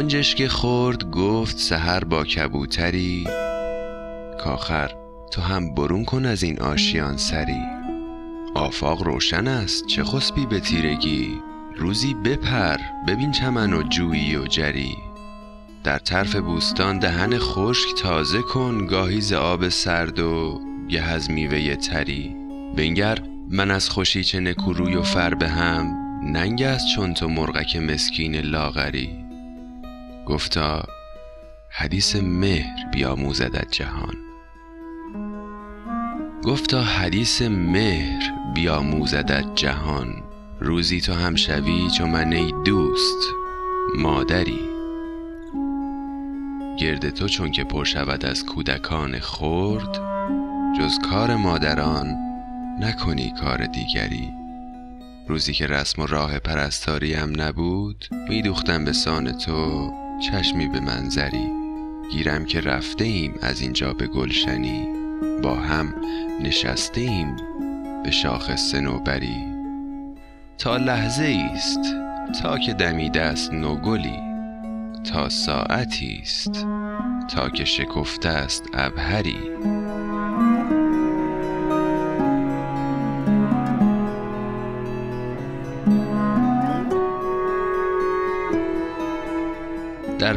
گنجش که خورد گفت سهر با کبوتری کاخر تو هم برون کن از این آشیان سری. آفاق روشن است چه خسبی به تیرگی؟ روزی بپر ببین چمن و جویی و جری. در طرف بوستان دهن خشک تازه کن گاهی ز آب سرد و گه از میوه تری. بنگر من از خوشی چه نکوروی و فر به هم ننگ است چون تو مرغک مسکین لاغری. گفتا حدیث مهر بیاموزدت جهان. گفتا حدیث مهر بیاموزدت جهان. روزی تو هم شوی چو من ای دوست مادری. گرد تو چون که پر شود از کودکان خرد جز کار مادران نکنی کار دیگری. روزی که رسم و راه پرستاری هم نبود می دوختم به سان تو چشمی به منظری. گیرم که رفته ایم از اینجا به گلشنی. با هم نشسته ایم به شاخ سنوبری تا لحظه است تا که دمیده است نوگلی. تا ساعتی است تا که شکفته است ابهری.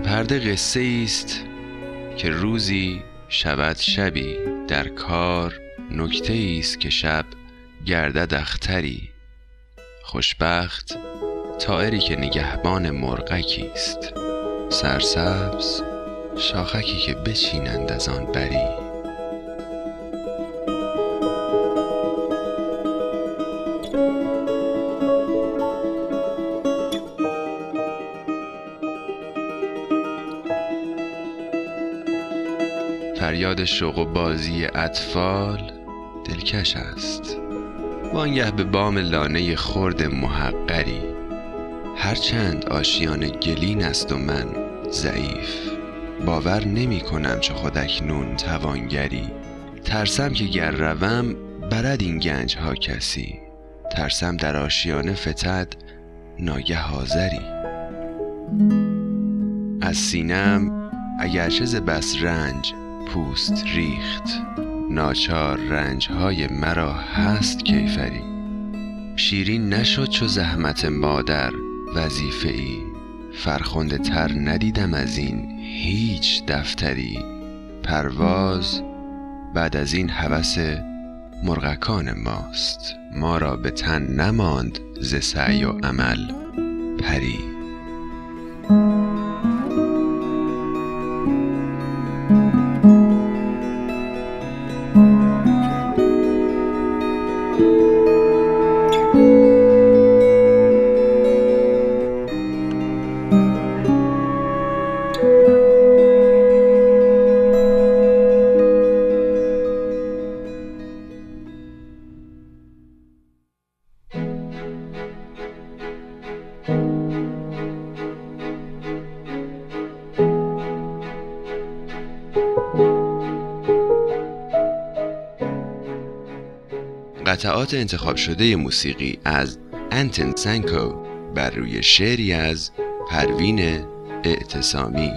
پرده قصه است که روزی شود شبی در کار نکته است که شب گردد اختری. خوشبخت طائری که نگهبان مرغکی است. سرسبز شاخکی که بچینند از آن بری. فریاد شوق و بازی اطفال دلکش است. وانگه به بام لانه خرد محقری هرچند آشیان گلین است و من ضعیف. باور نمی کنم چه خود اکنون توانگری. ترسم که گر روم برد این گنج ها کسی. ترسم در آشیانه فتد ناگه حاضری. از سینم اگرچه ز بس رنج پوست ریخت. ناچار رنج های مرا هست کیفری. شیرین نشد چو زحمت مادر. وظیفه ای فرخنده تر ندیدم از این هیچ دفتری. پرواز بعد از این هوس مرغکان ماست. ما را به تن نماند ز سعی و عمل پری. قطعات انتخاب شده موسیقی از انتن سنکو بر روی شعری از پروین اعتصامی.